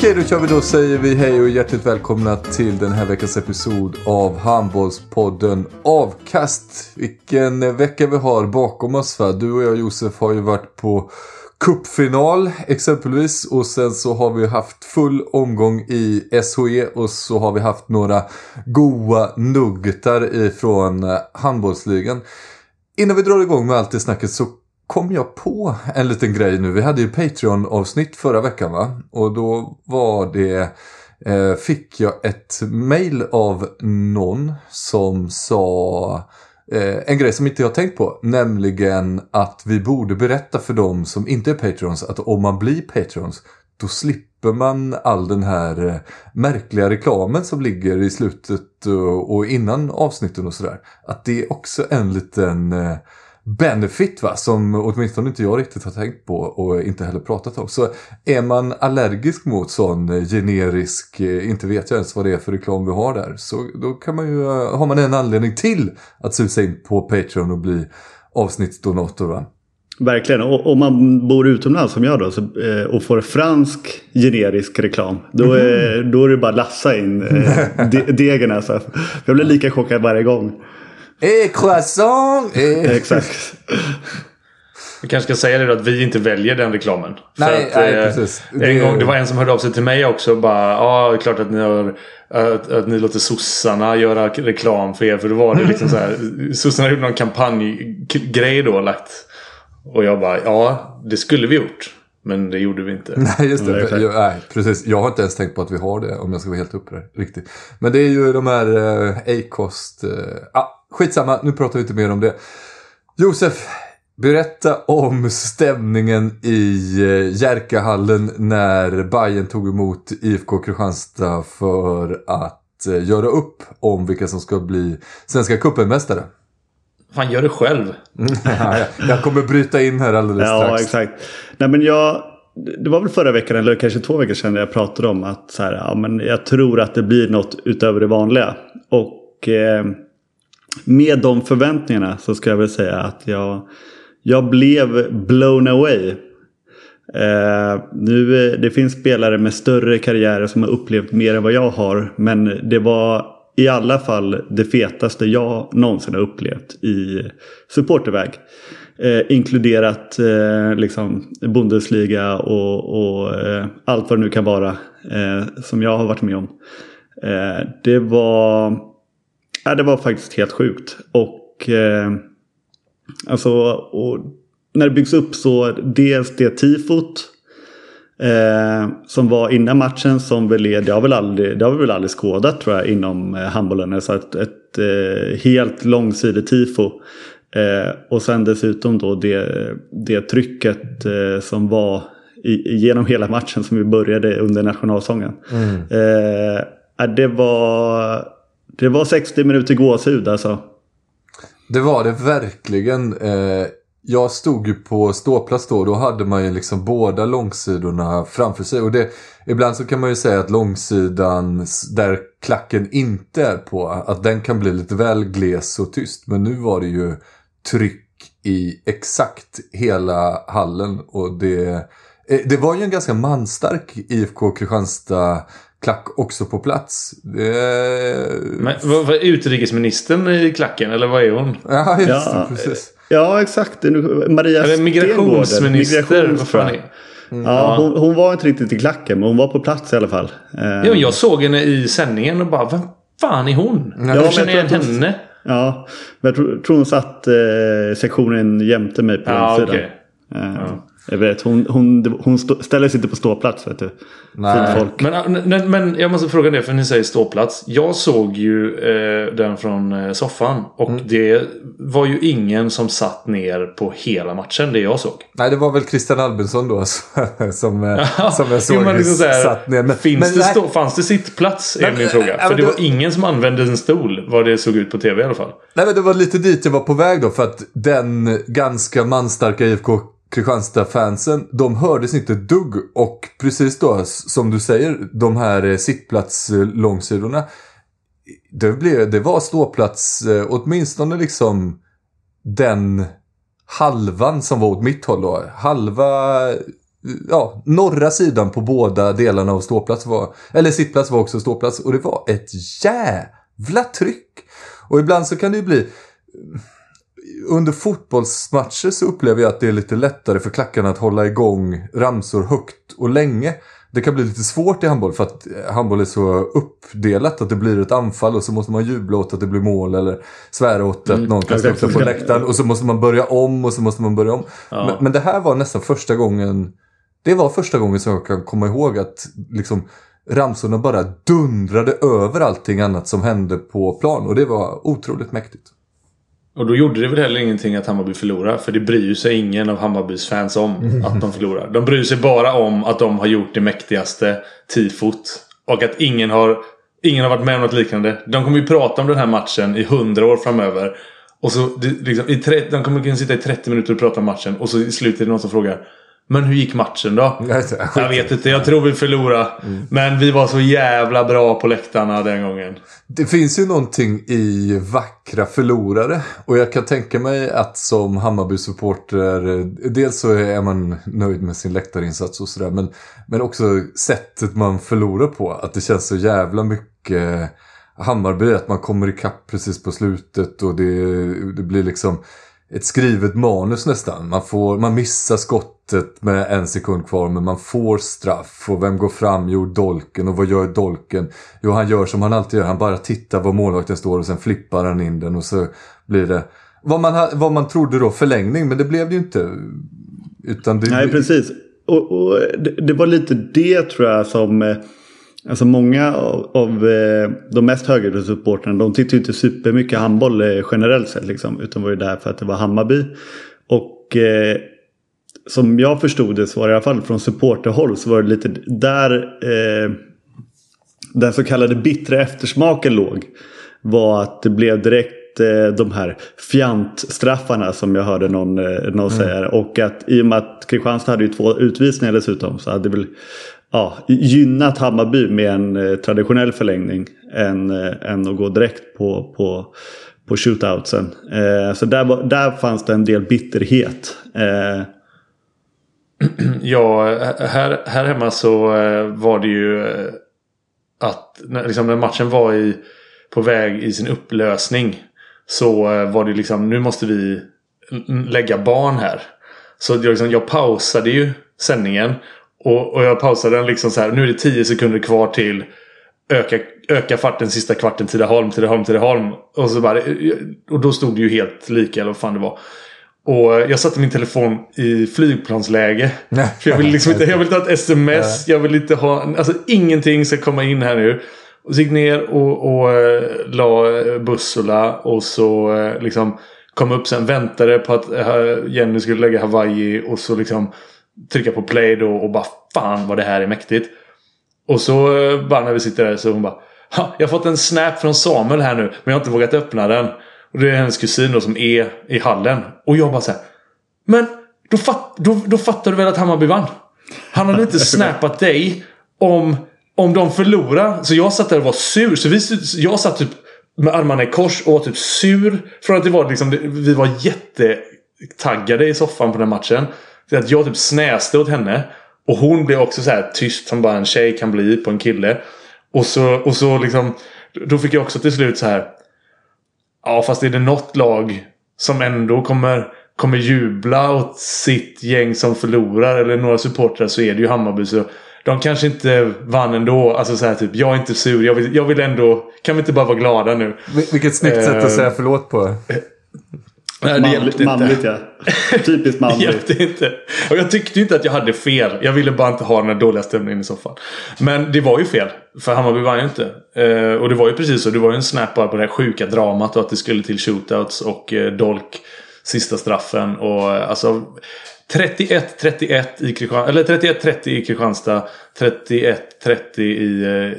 Okej, då kör vi då säger vi hej och hjärtligt välkomna till den här veckans episod av Handbollspodden Avkast. Vilken vecka vi har bakom oss va? Du och jag Josef har ju varit på cupfinal exempelvis och sen så har vi haft full omgång i SHE och så har vi haft några goa nuggetar ifrån eh, handbollsligan. Innan vi drar igång med allt det snacket så kom jag på en liten grej nu. Vi hade ju Patreon-avsnitt förra veckan va? Och då var det eh, fick jag ett mail av någon som sa eh, en grej som inte jag tänkt på. Nämligen att vi borde berätta för dem som inte är Patreons att om man blir Patreons då slipper man all den här eh, märkliga reklamen som ligger i slutet och, och innan avsnitten och sådär. Att det är också en liten eh, benefit va, som åtminstone inte jag riktigt har tänkt på och inte heller pratat om. Så är man allergisk mot sån eh, generisk, eh, inte vet jag ens vad det är för reklam vi har där, så då kan man ju, eh, har man en anledning till att susa in på Patreon och bli avsnittsdonator va. Verkligen. Och om man bor utomlands som jag då så, och får fransk generisk reklam. Då, är, då är det bara att lassa in de, degen alltså. Jag blir lika chockad varje gång. Eh, croissant! Eh. Exakt. Vi kanske ska säga det då att vi inte väljer den reklamen. Nej, För att, nej, eh, precis. En Det- gång, det var en som hörde av sig till mig också och bara Ja, det är klart att ni har att, att ni låter sossarna göra reklam för er. För då var det liksom så här. Sossarna gjorde någon kampanjgrej då lagt. Och jag bara ja, det skulle vi gjort. Men det gjorde vi inte. Nej, just det. Jag, nej, precis. Jag har inte ens tänkt på att vi har det om jag ska vara helt uppe. Riktigt. Men det är ju de här eh, Acast... Eh, ah, skitsamma, nu pratar vi inte mer om det. Josef, berätta om stämningen i eh, Jerkahallen när Bayern tog emot IFK Kristianstad för att eh, göra upp om vilka som ska bli Svenska cupen-mästare. Fan, gör det själv. Ja, jag kommer bryta in här alldeles Ja, strax. exakt. Nej, men jag, det var väl förra veckan eller kanske två veckor sedan jag pratade om att så här, ja, men jag tror att det blir något utöver det vanliga. Och eh, med de förväntningarna så ska jag väl säga att jag, jag blev blown away. Eh, nu, eh, det finns spelare med större karriärer som har upplevt mer än vad jag har. Men det var i alla fall det fetaste jag någonsin har upplevt i supporterväg. Eh, inkluderat eh, liksom Bundesliga och, och eh, allt vad det nu kan vara eh, som jag har varit med om. Eh, det var eh, det var faktiskt helt sjukt. Och eh, alltså, och när det byggs upp så dels det tifot eh, som var innan matchen som väl är, det har, väl aldrig, det har vi väl aldrig skådat tror jag inom eh, handbollen. Alltså ett, ett eh, helt långsidigt tifo. Eh, och sen dessutom då det, det trycket eh, som var i, genom hela matchen som vi började under nationalsången. Eh, ja, det var det var 60 minuter gåshud alltså. Det var det verkligen. Jag stod ju på ståplats då. Då hade man ju liksom båda långsidorna framför sig. Och det, ibland så kan man ju säga att långsidan där klacken inte är på. Att den kan bli lite väl gles och tyst. Men nu var det ju tryck i exakt hela hallen. Och det Eh, Det var ju en ganska manstark IFK Kristianstad klack också på plats. Det... Men vad, är utrikesministern i klacken eller vad är hon? Ja, just Ja, det. Precis. Ja, exakt. Maria Eller migrationsminister. Migrations, Vad fan tror är jag. Ja, hon, hon var inte riktigt i klacken, men hon var på plats i alla fall. Eh, Ja, jag såg henne i sändningen och bara, vem fan är hon? Ja, jag känner jag igen tror att hon- henne. Ja, men jag tror, tror hon satt eh, sektionen jämte mig på Ja, den sidan. Eh, Jag vet, hon, hon, hon stå, ställer sig inte på ståplats vet du. Nej. Men, äh, men, men jag måste fråga det för ni säger ståplats. Jag såg ju eh, den från eh, soffan. Och Mm. det var ju ingen som satt ner på hela matchen. Det jag såg. Nej, det var väl Christian Albinsson då som, eh, som jag såg Jo, men liksom så här, satt ner. Men, finns men, det nej, stå, fanns det sittplats? Är min fråga. ja, För det var ingen som använde en stol. Vad det såg ut på tv i alla fall. Nej, men det var lite dit jag var på väg då. För att den ganska manstarka IFK Kristianstad-fansen, de hördes inte ett dugg. Och precis då, som du säger, de här eh, sittplats-långsidorna. Det, blev, det var ståplats, eh, åtminstone liksom den halvan som var åt mitt håll då. Halva, eh, ja, norra sidan på båda delarna av ståplats var, eller sittplats var också ståplats. Och det var ett jävla tryck. Och ibland så kan det ju bli under fotbollsmatcher så upplever jag att det är lite lättare för klackarna att hålla igång ramsor högt och länge. Det kan bli lite svårt i handboll för att handboll är så uppdelat att det blir ett anfall och så måste man jubla åt att det blir mål eller svära åt att någon kastar upp på läktaren och så måste man börja om och så måste man börja om. Men, men det här var nästan första gången det var första gången som jag kan komma ihåg att liksom ramsorna bara dundrade över allting annat som hände på plan och det var otroligt mäktigt. Och då gjorde det väl heller ingenting att Hammarby förlorar. För det bryr sig ingen av Hammarbys fans om att de förlorar. De bryr sig bara om att de har gjort det mäktigaste tifot. Och att ingen har, ingen har varit med om något liknande. De kommer ju prata om den här matchen i hundra år framöver. Och så liksom, i tre, de kommer kunna sitta i 30 minuter och prata om matchen. Och så i slutet är det någon som frågar. Men hur gick matchen då? Jag vet inte, Jag tror vi förlorade. Men vi var så jävla bra på läktarna den gången. Det finns ju någonting i vackra förlorare. Och jag kan tänka mig att som Hammarby-supporter, dels så är man nöjd med sin läktarinsats och sådär. Men, men också sättet man förlorar på. Att det känns så jävla mycket Hammarby. Att man kommer ikapp precis på slutet och det, det blir liksom ett skrivet manus nästan. Man, får, man missar skottet med en sekund kvar men man får straff. Och vem går fram? Jo, Dolken. Och vad gör Dolken? Jo, han gör som han alltid gör. Han bara tittar var målvakten står och sen flippar han in den och så blir det vad man, vad man trodde då förlängning. Men det blev det ju inte. Utan det, Nej, precis. Och, och det, det var lite det tror jag som... Eh, Alltså många av, av eh, de mest högre supportrarna de ju inte supermycket handboll eh, generellt sett. Liksom, utan var ju där för att det var Hammarby. Och eh, som jag förstod det så var det i alla fall från supporterhåll så var det lite där eh, den så kallade bittra eftersmaken låg. Var att det blev direkt eh, de här fjantstraffarna som jag hörde någon, någon säga. Och att i och med att Kristianstad hade ju två utvisningar dessutom så hade väl ja, gynnat Hammarby med en eh, traditionell förlängning än, eh, än att gå direkt på, på, på shootoutsen. Eh, så där, där fanns det en del bitterhet. Eh, Ja, här, här hemma så eh, var det ju att när, liksom, när matchen var i, på väg i sin upplösning så var det liksom nu måste vi lägga barn här. Så jag, liksom, jag pausade ju sändningen och, och jag pausade den liksom så här. Nu är det 10 sekunder kvar till öka, öka farten sista kvarten Tidaholm, Tidaholm, Tidaholm. Och, så bara, och då stod det ju helt lika eller vad fan det var. Och jag satte min telefon i flygplansläge. För jag vill liksom inte, jag vill inte ha ett sms. Jag vill inte ha, alltså ingenting ska komma in här nu. Och så gick ner och, och eh, la eh, Bussula och så eh, liksom kom upp sen. Väntade på att Jenny skulle lägga Hawaii och så liksom trycka på play då och bara fan vad det här är mäktigt. Och så eh, bara när vi sitter där så hon bara Jag har fått en snap från Samuel här nu men jag har inte vågat öppna den. Och det är hennes kusin då som är i hallen. Och jag bara så här, Men då, fatt, då, då fattar du väl att Hammarby vann? Han hade inte snappat dig om, om de förlorar. Så jag satt där och var sur. Så vi, jag satt typ med armarna i kors och var typ sur. Från att det var liksom, vi var jättetaggade i soffan på den matchen. Till att jag typ snäste åt henne. Och hon blir också så här tyst som bara en tjej kan bli på en kille. Och så, och så liksom. Då fick jag också till slut så här. Ja fast är det något lag som ändå kommer, kommer jubla åt sitt gäng som förlorar. Eller några supportrar så är det ju Hammarby. Så de kanske inte vann ändå. Alltså så här typ. Jag är inte sur. Jag vill, jag vill ändå. Kan vi inte bara vara glada nu? Vil- Vilket snyggt sätt att Eh, säga förlåt på. Nej, det Manligt, inte. ja. Typiskt Det manligt. hjälpte inte. Och jag tyckte inte att jag hade fel. Jag ville bara inte ha den här dåliga stämningen i soffan. Men det var ju fel. För Hammarby vann ju inte. Eh, och det var ju precis så. Det var ju en snap bara på det här sjuka dramat. Och att det skulle till shootouts och eh, Dolk sista straffen. Och eh, alltså 31-31 i Kristianstad. Eller 31-30 i Kristianstad. 31-30 i,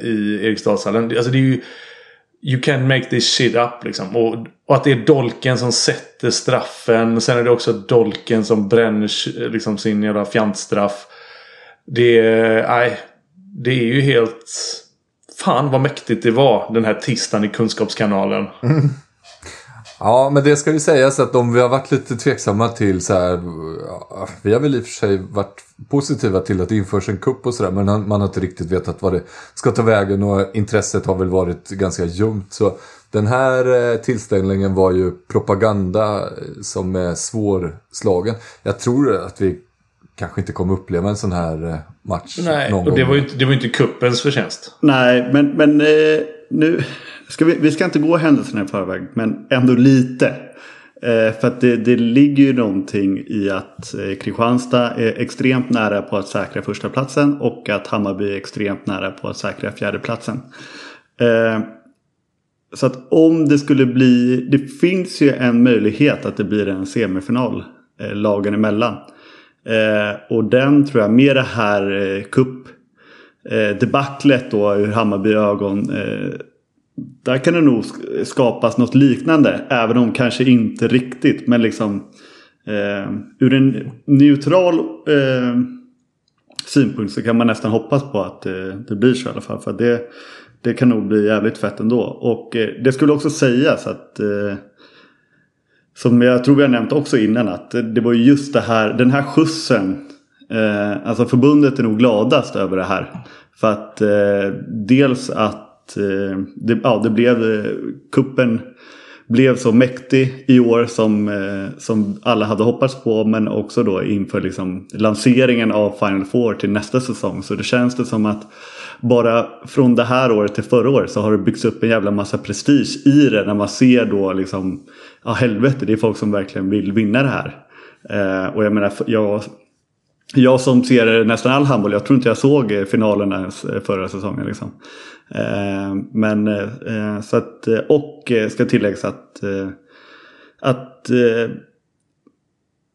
i Eriksdalshallen. Alltså det är ju... You can't make this shit up liksom. Och, och att det är Dolken som sätter straffen. Sen är det också Dolken som bränner liksom, sin jävla fjantstraff. Det är... Nej. Det är ju helt... Fan vad mäktigt det var den här tisdagen i Kunskapskanalen. Mm. Ja, men det ska ju sägas att om vi har varit lite tveksamma till så här. ja, Vi har väl i och för sig varit positiva till att det införs en kupp och sådär. Men man har inte riktigt vetat vad det ska ta vägen och intresset har väl varit ganska ljumt. Så den här eh, tillställningen var ju propaganda eh, som är svårslagen. Jag tror att vi kanske inte kommer uppleva en sån här eh, match Nej, någon och det gång. var ju inte, det var ju inte kuppens förtjänst. Nej, men, men eh, nu ska vi, vi ska inte gå händelserna i förväg, men ändå lite. Eh, för att det, det ligger ju någonting i att eh, Kristianstad är extremt nära på att säkra första platsen och att Hammarby är extremt nära på att säkra fjärdeplatsen. Eh, så att om det skulle bli, det finns ju en möjlighet att det blir en semifinal eh, lagen emellan. Eh, och den tror jag med det här eh, cup eh, debaclet då ur Hammarby ögon. Eh, där kan det nog skapas något liknande. Även om kanske inte riktigt. Men liksom eh, ur en neutral eh, synpunkt så kan man nästan hoppas på att eh, det blir så i alla fall. För att det, det kan nog bli jävligt fett ändå. Och eh, det skulle också sägas att eh, som jag tror vi har nämnt också innan att det var just det här, den här skjutsen. Eh, alltså förbundet är nog gladast över det här. För att eh, dels att eh, det, ja, det blev eh, kuppen blev så mäktig i år som, eh, som alla hade hoppats på. Men också då inför liksom lanseringen av Final Four till nästa säsong. Så det känns det som att bara från det här året till förra året så har det byggts upp en jävla massa prestige i det. När man ser då liksom, ja helvete det är folk som verkligen vill vinna det här. Eh, och jag menar, jag, jag som ser nästan all handboll, jag tror inte jag såg eh, finalerna ens eh, förra säsongen. Liksom. Eh, men så att, och ska tilläggas att, att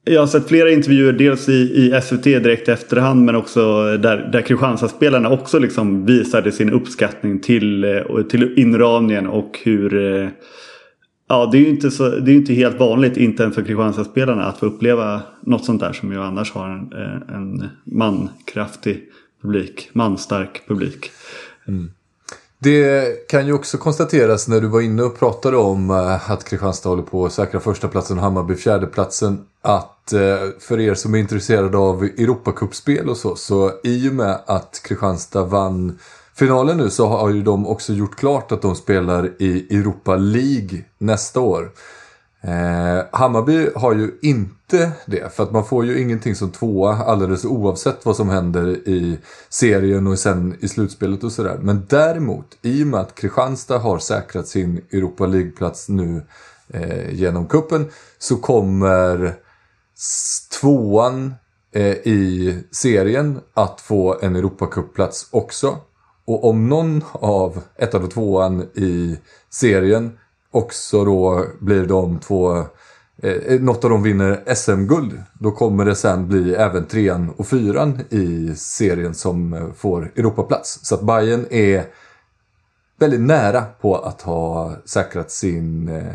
jag har sett flera intervjuer, dels i, i SVT direkt i efterhand men också där, där Kristianstadsspelarna också liksom visade sin uppskattning till, till inramningen och hur eh, Ja, det är ju inte, så, det är inte helt vanligt, inte ens för Kristianstadsspelarna, att få uppleva något sånt där som ju annars har en, eh, en mankraftig publik, manstark publik. Mm. Det kan ju också konstateras när du var inne och pratade om eh, att Kristianstad håller på att säkra förstaplatsen och Hammarby fjärdeplatsen. Att eh, för er som är intresserade av Europacupspel och så, så i och med att Kristianstad vann finalen nu så har ju de också gjort klart att de spelar i Europa League nästa år. Eh, Hammarby har ju inte det, för att man får ju ingenting som tvåa alldeles oavsett vad som händer i serien och sen i slutspelet och sådär. Men däremot, i och med att Kristianstad har säkrat sin Europa League-plats nu eh, genom kuppen så kommer tvåan eh, i serien att få en Europacup-plats också. Och om någon av ettan och tvåan i serien också då blir de två, eh, eh något av dem vinner SM-guld. Då kommer det sen bli även trean och fyran i serien som eh, får Europaplats. Så att Bayern är väldigt nära på att ha säkrat sin, eh,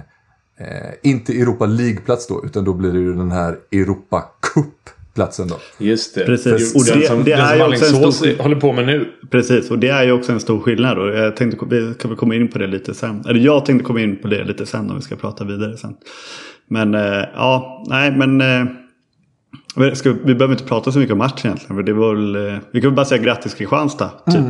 eh inte Europa League-plats då, utan då blir det ju den här Europa Cup. Cup-platsen då. Just det. Precis. Och det- som, det är som ju också en stor- håller på med nu. Precis, och det är ju också en stor skillnad. Och jag tänkte, vi kan väl komma in på det lite sen. Eller jag tänkte komma in på det lite sen om vi ska prata vidare sen. Men eh, ja, nej men. Eh, Ska, vi behöver inte prata så mycket om matchen egentligen. För det var väl, eh, vi kan väl bara säga grattis Kristianstad. Typ.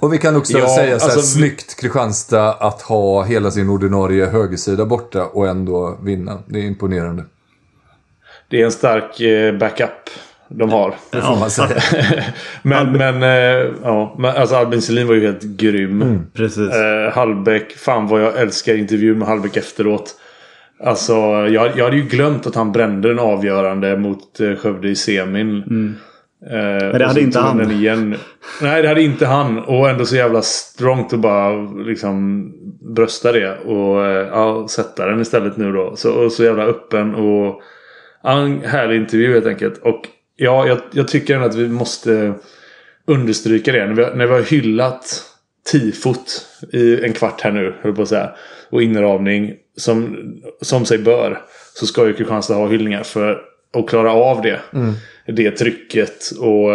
Och vi kan också Ja, säga så här, alltså- snyggt Kristianstad att ha hela sin ordinarie högersida borta och ändå vinna. Det är imponerande. Det är en stark eh, backup de har. Det får man säga. Men, men, eh, ja, men alltså Albin Selin var ju helt grym. Precis. Eh, Hallbäck, fan vad jag älskar intervjun med Hallbäck efteråt. Alltså, jag, jag hade ju glömt att han brände den avgörande mot eh, Skövde i semin. Eh, det och hade inte han. Igen. Nej, det hade inte han. Och ändå så jävla strongt att bara liksom brösta det. Och eh, ja, sätta den istället nu då. Så, och så jävla öppen och... En härlig intervju helt enkelt. Och ja, jag, jag tycker ändå att vi måste understryka det. När vi, har- när vi har hyllat tifot i en kvart här nu, höll på att säga. Och inramning som, som sig bör. Så ska ju Kristianstad ha hyllningar för att klara av det. Det trycket och...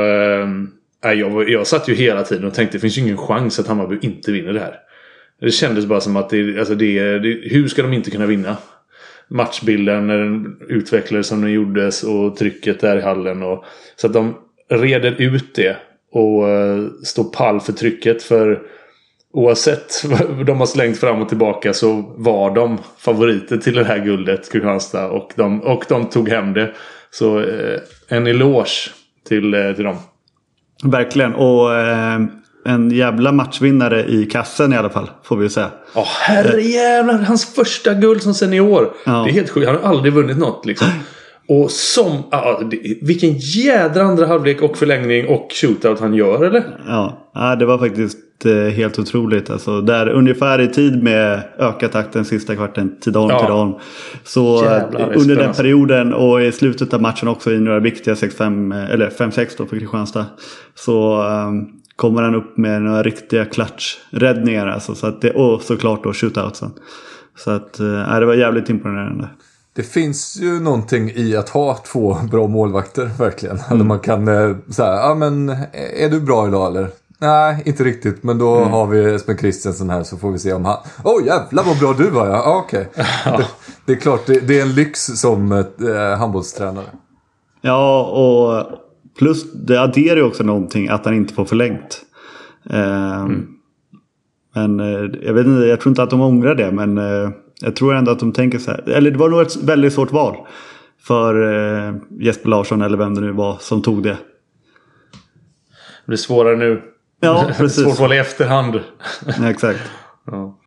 Nej, jag, jag satt ju hela tiden och tänkte det finns ju ingen chans att Hammarby inte vinner det här. Det kändes bara som att det, alltså det, det, hur ska de inte kunna vinna? Matchbilden när den utvecklades som den gjordes och trycket där i hallen. Och, så att de reder ut det och uh, står pall för trycket. För oavsett vad de har slängt fram och tillbaka så var de favoriter till det här guldet, Kristianstad. Och de, och de tog hem det. Så eh, en eloge till, eh, till dem. Verkligen. Och eh, en jävla matchvinnare i kassen i alla fall. Får vi ju säga. Ja, herrejävlar. Hans första guld som senior. Ja. Det är helt sjukt. Han har aldrig vunnit något liksom. Och som... Det, vilken jädra andra halvlek och förlängning och shootout han gör, eller? Ja, det var faktiskt eh, helt otroligt. Alltså, där ungefär i tid med öka takten sista kvarten, Tidaholm, Ja. Tidaholm. Så eh, Jävlar, under den perioden och i slutet av matchen också i några viktiga 6-5 eh, eller 5-6 då för Kristianstad. Så eh, kommer han upp med några riktiga klatschräddningar. Alltså, så att det, och såklart då shootoutsen. Så att eh, det var jävligt imponerande. Det finns ju någonting i att ha två bra målvakter, verkligen. Eller man kan eh, säga, ja men är du bra idag eller? Nej, inte riktigt. Men då har vi Espen Christensen här så får vi se om han... Åh oh, jävlar vad bra du var ja. ja Okej. Det, det är klart, det, det är en lyx som eh, handbollstränare. Ja, och plus det adderar ju också någonting att han inte får förlängt. Ehm, Men eh, jag vet inte, jag tror inte att de ångrar det. Men eh, jag tror ändå att de tänker så här. Eller det var nog ett väldigt svårt val. För eh, Jesper Larsson eller vem det nu var som tog det. Det blir svårare nu. Ja, precis. Svårt val i efterhand. Ja, exakt. Ja.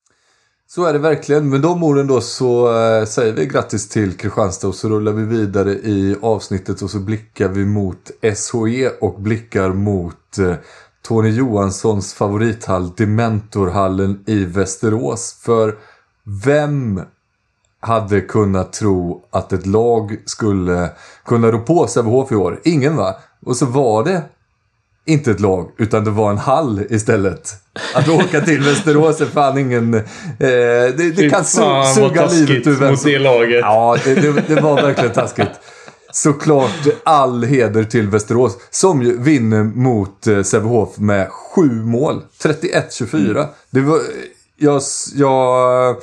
Så är det verkligen. Med de orden då så eh, säger vi grattis till Kristianstad och så rullar vi vidare i avsnittet och så blickar vi mot SHE och blickar mot eh, Tony Johanssons favorithall Dementorhallen i Västerås. För vem hade kunnat tro att ett lag skulle kunna rå på Sävehof i år? Ingen va? Och så var det inte ett lag, utan det var en hall istället. Att åka till Västerås är fan ingen... Eh, det det kan su suga livet ur vem mot det laget. Ja, det, det, det var verkligen taskigt. Såklart all heder till Västerås som ju vinner mot eh, Sävehof med sju mål. 31-24. Det var... Jag, jag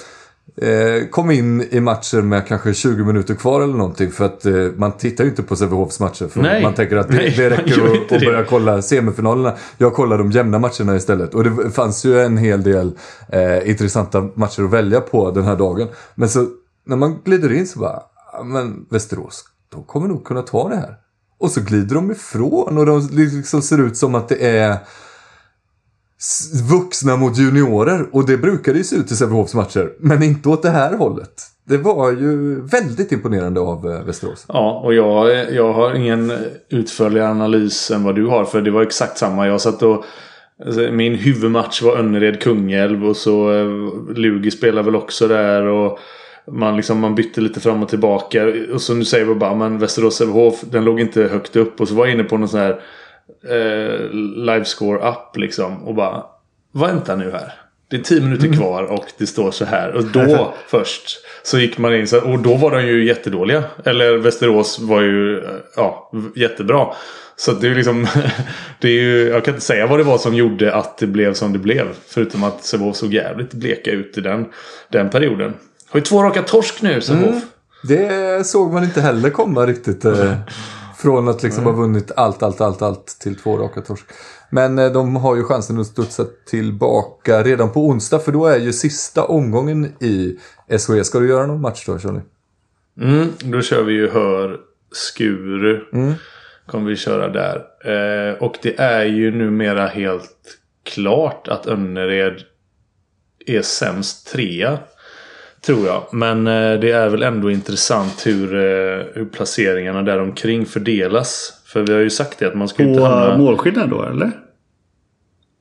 kom in i matchen med kanske 20 minuter kvar eller någonting. För att eh, man tittar ju inte på Sävehofs matcher. För Nej. man tänker att det, Nej, det räcker att, att börja kolla semifinalerna. Jag kollar de jämna matcherna istället. Och det fanns ju en hel del eh, intressanta matcher att välja på den här dagen. Men så när man glider in så bara, "Ja, men Västerås, de kommer nog kunna ta det här. Och så glider de ifrån och de liksom ser ut som att det är vuxna mot juniorer. Och det brukar det ju se ut i Sävehofs matcher. Men inte åt det här hållet. Det var ju väldigt imponerande av eh, Västerås. Ja, och jag, jag har ingen utförligare analys än vad du har. För det var exakt samma. Jag satt och... Alltså, min huvudmatch var Önnered-Kungälv och så eh, Lugi spelade väl också där. och man, liksom, man bytte lite fram och tillbaka. Och så nu säger vi bara men Västerås Sävehof den låg inte högt upp. Och så var jag inne på någon sån här eh, livescore-app liksom. Och bara vänta nu här. Det är tio minuter kvar och det står så här. Och då först så gick man in. Och då var de ju jättedåliga. Eller Västerås var ju eh, ja, jättebra. Så det är liksom... Det är ju, jag kan inte säga vad det var som gjorde att det blev som det blev. Förutom att Sävehof såg jävligt bleka ut i den, den perioden. Har ju två raka torsk nu Sävehof. Det såg man inte heller komma riktigt. Från att liksom ha vunnit allt, allt, allt, allt till två raka torsk. Men eh, de har ju chansen att studsa tillbaka redan på onsdag. För då är ju sista omgången i SHE. Ska du göra någon match då, Charlie? Mm, då kör vi ju Hör Skuru. Kommer vi köra där. Eh, och det är ju numera helt klart att Önnered är sämst trea. Tror jag. Men eh, det är väl ändå intressant hur, eh, hur placeringarna där omkring fördelas. För vi har ju sagt det att man ska ju inte På hamna... målskillnad då eller?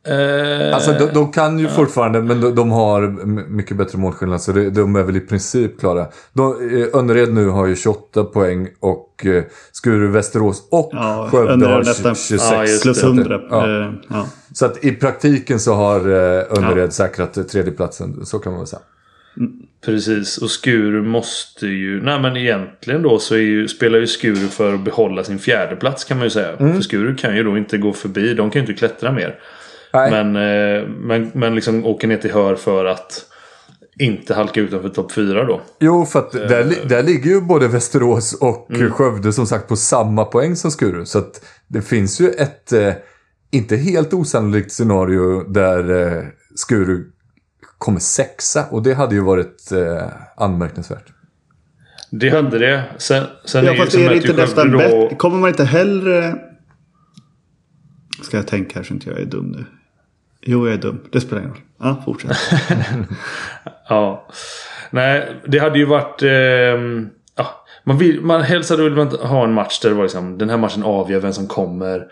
Eh, Alltså de, de kan ju fortfarande, men de, de har mycket bättre målskillnad. Så det, de är väl i princip klara. De, eh, Önnered nu har ju 28 poäng och eh, Skuru, Västerås och Ja, Skövde Önnered har nästan 26. Ja, Plus det. 100. Ja. Eh, ja. Så att i praktiken så har eh, Önnered säkrat eh, tredjeplatsen. Så kan man väl säga. Precis, och Skuru måste ju... Nej men egentligen då så ju, spelar ju Skuru för att behålla sin fjärde plats kan man ju säga. För Skuru kan ju då inte gå förbi. De kan ju inte klättra mer. Nej. Men, eh, men, men liksom åker ner till Hör för att inte halka utanför topp fyra då. Jo, för att där, li- där ligger ju både Västerås och eh, Skövde som sagt på samma poäng som Skuru. Så att det finns ju ett eh, inte helt osannolikt scenario där eh, Skuru kommer sexa. Och det hade ju varit eh, anmärkningsvärt. Det hade det. Sen, sen Ja, är, fast är det inte nästan då- bättre? Kommer man inte hellre... Ska jag tänka här så inte jag är dum nu? Jo, jag är dum. Det spelar ingen roll. Ja, fortsätt. Ja. Nej, det hade ju varit... ehm, ja, man, vill, man helst hade väl inte ha en match där det var liksom, den här matchen avgör vem som kommer.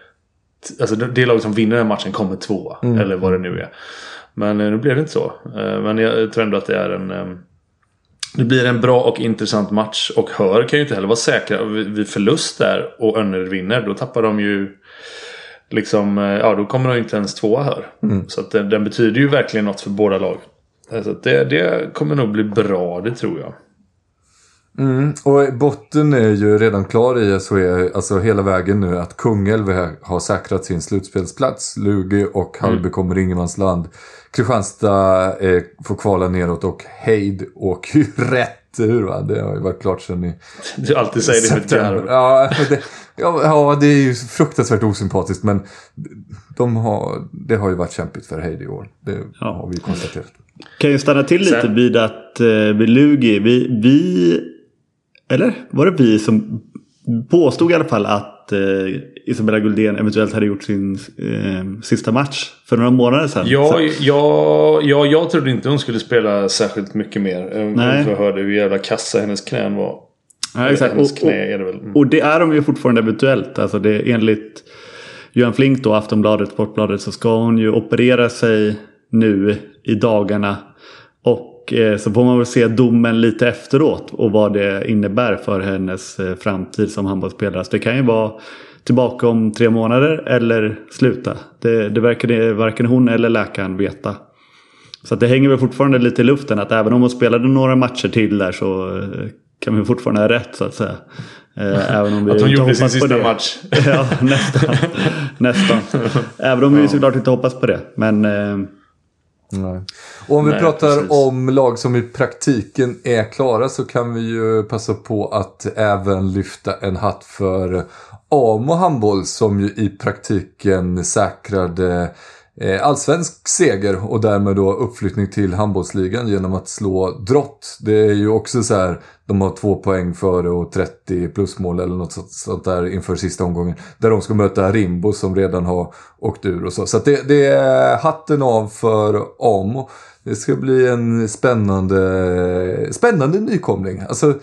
Alltså det lag som vinner den här matchen kommer tvåa. Eller vad det nu är. Men eh, nu blev det inte så. Eh, men jag tror ändå att det är en... ehm, det blir en bra och intressant match. Och Hör kan ju inte heller vara säkra. Vid förlust där och Önnered vinner. Då tappar de ju... Liksom, eh, ja då kommer de inte ens tvåa Hör. Så att den, den betyder ju verkligen något för båda lag. Så det, det kommer nog bli bra, det tror jag. Och botten är ju redan klar i SHE, alltså hela vägen nu, att Kungälv har säkrat sin slutspelsplats. Lugi och Hallby kommer ingenmansland. Kristianstad eh, får kvala neråt och Heid åker ju rätt ur va. Det har ju varit klart sedan i Du alltid säger det med. Ja, det, ja, ja, det är ju fruktansvärt osympatiskt men de har, det har ju varit kämpigt för Heid i år. Det Ja. har vi konstaterat. Kan ju stanna till lite Sen- vid att eh, vid Lugi, vi, vi... Eller var det vi som påstod i alla fall att eh, Isabella Guldén eventuellt hade gjort sin eh, sista match för några månader sedan? Ja, ja, ja, jag trodde inte hon skulle spela särskilt mycket mer. Nej. Nej. Jag hörde hur jävla kassa hennes knän var. Ja, exakt. Hennes knä är det väl. Mm. och det är de ju fortfarande eventuellt. Alltså det enligt Johan Flink då, Aftonbladet, Sportbladet, så ska hon ju operera sig nu i dagarna. Och eh, så får man väl se domen lite efteråt och vad det innebär för hennes eh, framtid som handbollsspelare. Så det kan ju vara tillbaka om tre månader eller sluta. Det, det verkar varken hon eller läkaren veta. Så det hänger väl fortfarande lite i luften att även om hon spelade några matcher till där så eh, kan vi fortfarande ha rätt så att säga. Även om vi Att hon gjorde sin sista det. match. ja, nästan. nästan. Även om vi såklart inte hoppas på det. Men Nej. Och om vi Nej, pratar precis. om lag som i praktiken är klara så kan vi ju passa på att även lyfta en hatt för Amo handboll som ju i praktiken säkrade eh, allsvensk seger och därmed då uppflyttning till handbollsligan genom att slå Drott. Det är ju också så här, de har två poäng före och 30 plusmål eller något sånt- sånt där inför sista omgången. Där de ska möta Rimbo som redan har åkt ur och så. Så att det, det är hatten av för Amo. Det ska bli en spännande, spännande nykomling. Alltså,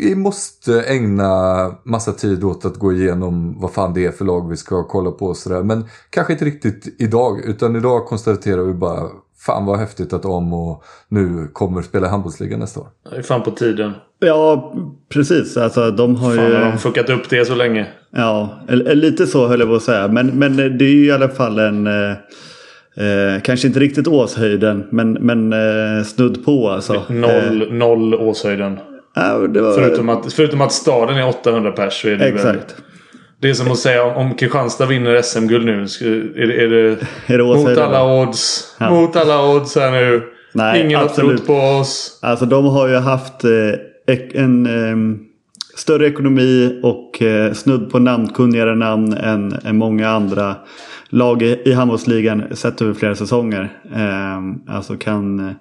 vi måste ägna massa tid åt att gå igenom vad fan det är för lag vi ska kolla på och sådär. Men kanske inte riktigt idag, utan idag konstaterar vi bara Fan vad häftigt att Amo nu kommer spela i handbollsligan nästa år. Det är fan på tiden. ja, precis. Alltså, de har Fan ju... har de fuckat upp det så länge. Ja, lite så höll jag på att säga. Men, men det är ju i alla fall en... Eh, eh, kanske inte riktigt Åshöjden, men, men eh, snudd på alltså. Eh, Noll, noll Åshöjden. ja, det var, Förutom att, förutom att staden är 800 pers så är det väl... Det är som att säga om, Kristianstad vinner SM-guld nu. Är det, är det, Är det mot alla odds? Ja. Mot alla odds här nu. Nej, Ingen absolut. har trott på oss. Alltså de har ju haft eh, en ehm, större ekonomi och eh, snudd på namnkunnigare namn än, än många andra lag i, i handbollsligan sett över flera säsonger. Ehm, alltså kan...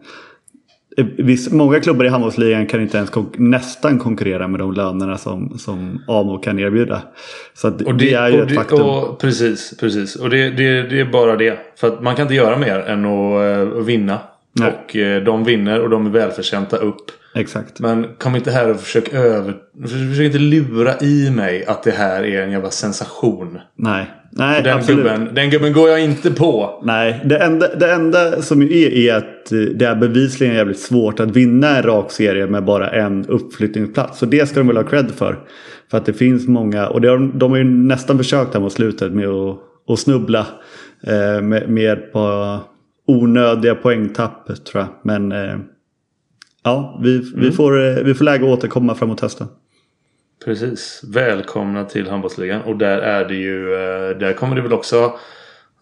eh, Viss, många klubbar i handbollsligan kan inte ens kon- nästan konkurrera med de lönerna som, som AMO kan erbjuda. Så att Och det, är ju ett det, faktum. Och, precis, precis. Och det, det, det är bara det. För att man kan inte göra mer än att eh, vinna. Nej. Och eh, de vinner och de är välförtjänta upp. Exakt. Men kom inte här och försök över... Försök inte lura i mig att det här är en jävla sensation. Nej, Nej Den absolut. gubben, den gubben går jag inte på. Nej, det enda, det enda som är är att eh, det är bevisligen jävligt svårt att vinna en rak serie med bara en uppflyttningsplats. Så det ska de väl ha cred för. För att det finns många, och har, de har ju nästan försökt här mot slutet med att, att snubbla. Eh, med, med på onödiga poängtapp tror jag. Men eh, ja, vi, vi, får, eh, vi får läge att återkomma framåt hösten. Precis. Välkomna till handbollsligan. Och där är det ju... eh, Där kommer det väl också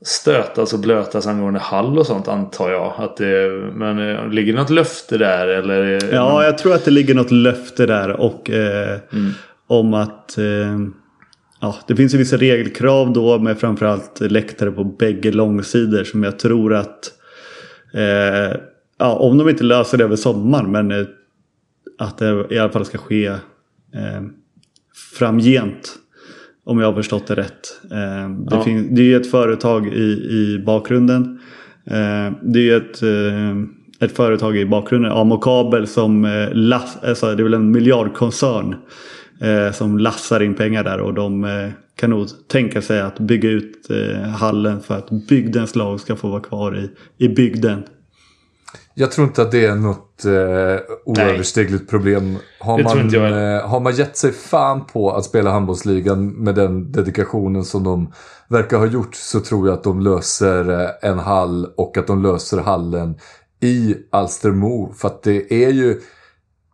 stötas och blötas angående hall och sånt antar jag. Att det, men eh, ligger det något löfte där eller? Ja, någon- jag tror att det ligger något löfte där och eh, om att eh, ja, det finns ju vissa regelkrav då med framförallt läktare på bägge långsidor som jag tror att eh, ja, om de inte löser det över sommaren men eh, att det i alla fall ska ske eh, framgent. Om jag har förstått det rätt. Eh, det, Ja. fin- det är ju ett företag i, i bakgrunden. Eh, det är ju ett, eh, ett företag i bakgrunden, Amo Kabel, som eh, lass, alltså det är väl en miljardkoncern. Eh, som lassar in pengar där och de kan nog tänka sig att bygga ut hallen för att bygdens lag ska få vara kvar i, i bygden. Jag tror inte att det är något eh, oöverstigligt problem. Har man, eh, har man gett sig fan på att spela handbollsligan med den dedikationen som de verkar ha gjort så tror jag att de löser eh, en hall och att de löser hallen i Alstermo. För att det är ju